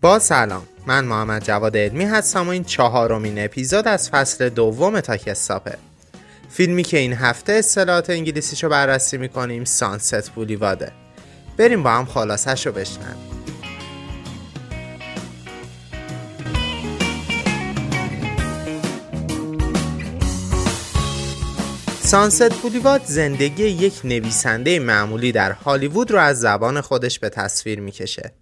با سلام من محمد جواد علمی هستم و این چهارمین اپیزود از فصل دوم تاکستاپه. فیلمی که این هفته اصطلاحات انگلیسیشو بررسی می‌کنیم سانست بولیواده بریم با هم خلاصش رو بشنویم. سانست بولیواد زندگی یک نویسنده معمولی در هالیوود رو از زبان خودش به تصویر می‌کشه.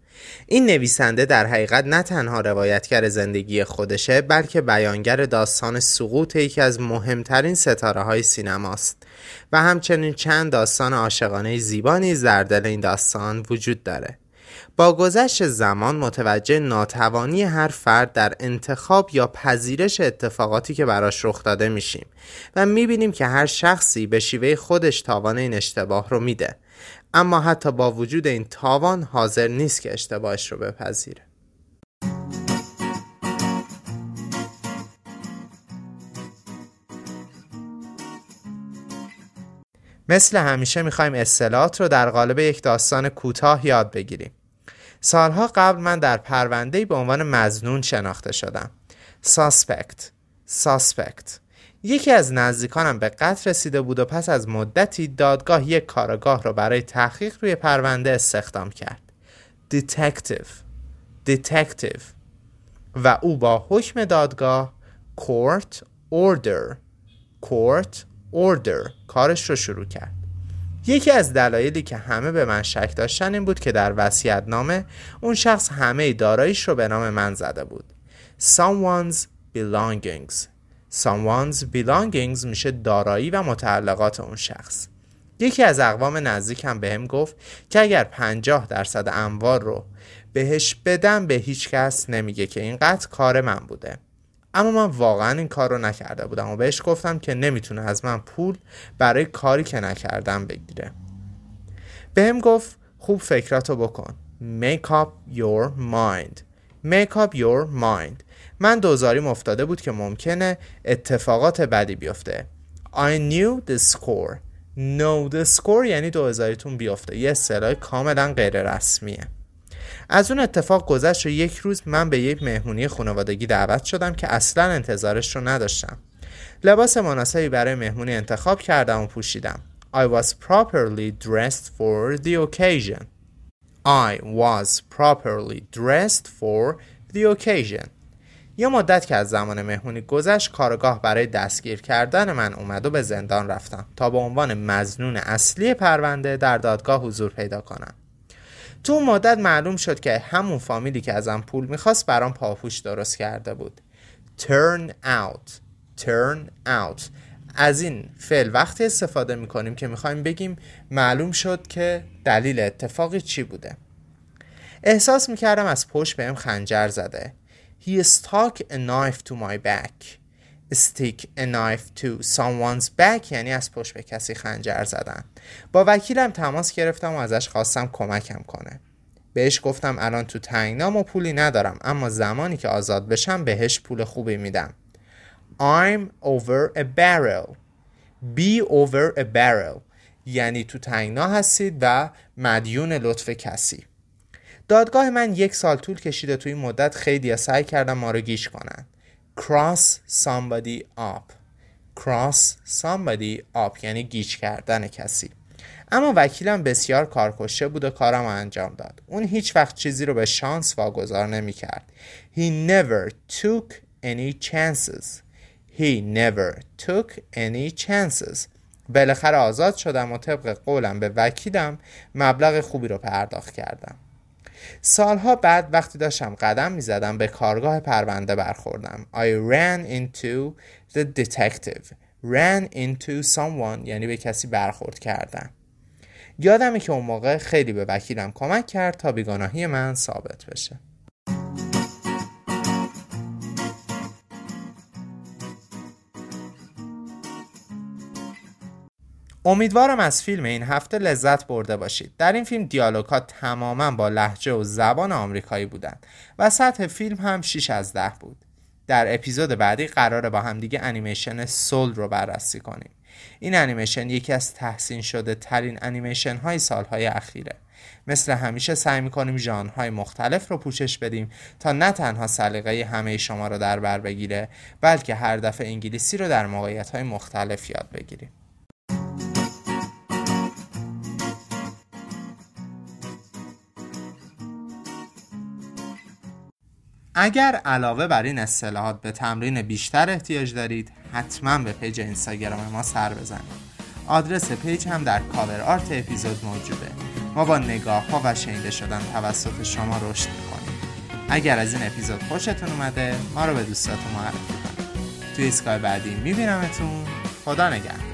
این نویسنده در حقیقت نه تنها روایتگر زندگی خودشه بلکه بیانگر داستان سقوط یکی از مهمترین ستاره های سینماست. و همچنین چند داستان عاشقانه زیبا در دل این داستان وجود داره. با گذشت زمان متوجه ناتوانی هر فرد در انتخاب یا پذیرش اتفاقاتی که براش رخ داده میشیم و می‌بینیم که هر شخصی به شیوه خودش تاوان این اشتباه رو میده. اما حتی با وجود این تاوان حاضر نیست که اشتباهش رو بپذیره. مثل همیشه می‌خوایم اصطلاحات رو در قالب یک داستان کوتاه یاد بگیریم. سالها قبل من در پرونده به عنوان مزنون شناخته شدم. ساسپکت ساسپکت یکی از نزدیکانم به قتل رسیده بود و پس از مدتی دادگاه یک کارگاه را برای تحقیق روی پرونده استخدام کرد. detective detective و او با حکم دادگاه court order court order کارش رو شروع کرد. یکی از دلایلی که همه به من شک داشتن این بود که در وصیت نامه اون شخص همه داراییش رو به نام من زده بود. Someone's belongings. Someone's belongings میشه دارایی و متعلقات اون شخص. یکی از اقوام نزدیکم بهم گفت که اگر 50 درصد اموال رو بهش بدم به هیچ کس نمیگه که این قطع کار من بوده. اما من واقعا این کار رو نکرده بودم و بهش گفتم که نمی‌تونه از من پول برای کاری که نکردم بگیره. بهم گفت خوب فکراتو بکن. Make up your mind. Make up your mind. من دوزاریم افتاده بود که ممکنه اتفاقات بدی بیفته. I knew the score. Know the score یعنی دوزاریتون بیفته. یه اصطلاح کاملا غیر رسمیه از اون اتفاق گذشت و یک روز من به یک مهمونی خانوادگی دعوت شدم که اصلا انتظارش رو نداشتم. لباس مناسبی برای مهمونی انتخاب کردم و پوشیدم. I was properly dressed for the occasion. I was properly dressed for the occasion. یه مدت که از زمان مهمونی گذشت کارگاه برای دستگیر کردن من اومد و به زندان رفتم تا به عنوان مزنون اصلی پرونده در دادگاه حضور پیدا کنم. تو اون مدت معلوم شد که همون فامیلی که ازم پول می‌خواست برام پاپوش درست کرده بود. Turn out. Turn out. از این فعل وقتی استفاده می‌کنیم که می‌خوایم بگیم معلوم شد که دلیل اتفاقی چی بوده. احساس می‌کردم از پشت بهم خنجر زده. He stuck a knife to my back. Stick a knife to someone's back. یعنی از پشت به کسی خنجر زدن با وکیلم تماس گرفتم و ازش خواستم کمکم کنه. بهش گفتم الان تو تنگنام و پولی ندارم اما زمانی که آزاد بشم بهش پول خوبی میدم. I'm over a barrel. Be over a barrel. یعنی تو تنگنا هستید و مدیون لطف کسی. دادگاه من یک سال طول کشیده توی این مدت خیلی سعی کردم ما رو گیش کنن. Cross somebody up. Cross somebody up یعنی گیج کردن کسی. اما وکیلم بسیار کارکشه بود و کارم انجام داد. اون هیچ وقت چیزی رو به شانس واگذار نمی کرد He never took any chances. He never took any chances. بالاخره آزاد شدم و طبق قولم به وکیلم مبلغ خوبی رو پرداخت کردم. سالها بعد وقتی داشتم قدم می زدم به کارگاه پرونده برخوردم. I ran into the detective. Ran into someone. یعنی به کسی برخورد کردم. یادمه که اون موقع خیلی به وکیلم کمک کرد تا بیگناهی من ثابت بشه. امیدوارم از فیلم این هفته لذت برده باشید. در این فیلم دیالوگ ها تماما با لحجه و زبان آمریکایی بودند و سطح فیلم هم 6 از 10 بود. در اپیزود بعدی قراره با همدیگه انیمیشن سول رو بررسی کنیم. این انیمیشن یکی از تحسین شده ترین انیمیشن های سالهای اخیره. مثل همیشه سعی می‌کنیم ژانرهای مختلف رو پوشش بدیم تا نه تنها سلیقه همه شما رو در بر بگیره بلکه هر دفعه انگلیسی رو در موقعیت های مختلف یاد بگیریم. اگر علاوه بر این اصطلاحات به تمرین بیشتر احتیاج دارید حتما به page اینستاگرام ما سر بزنید. آدرس page هم در cover art اپیزود موجوده. ما با نگاه ها و شنیده شدن توسط شما رشد می‌کنیم. اگر از این اپیزود خوشتون اومده ما رو به دوستاتون معرفی کنید. توی اسکای بعدی میبینمتون. خدا نگهدار.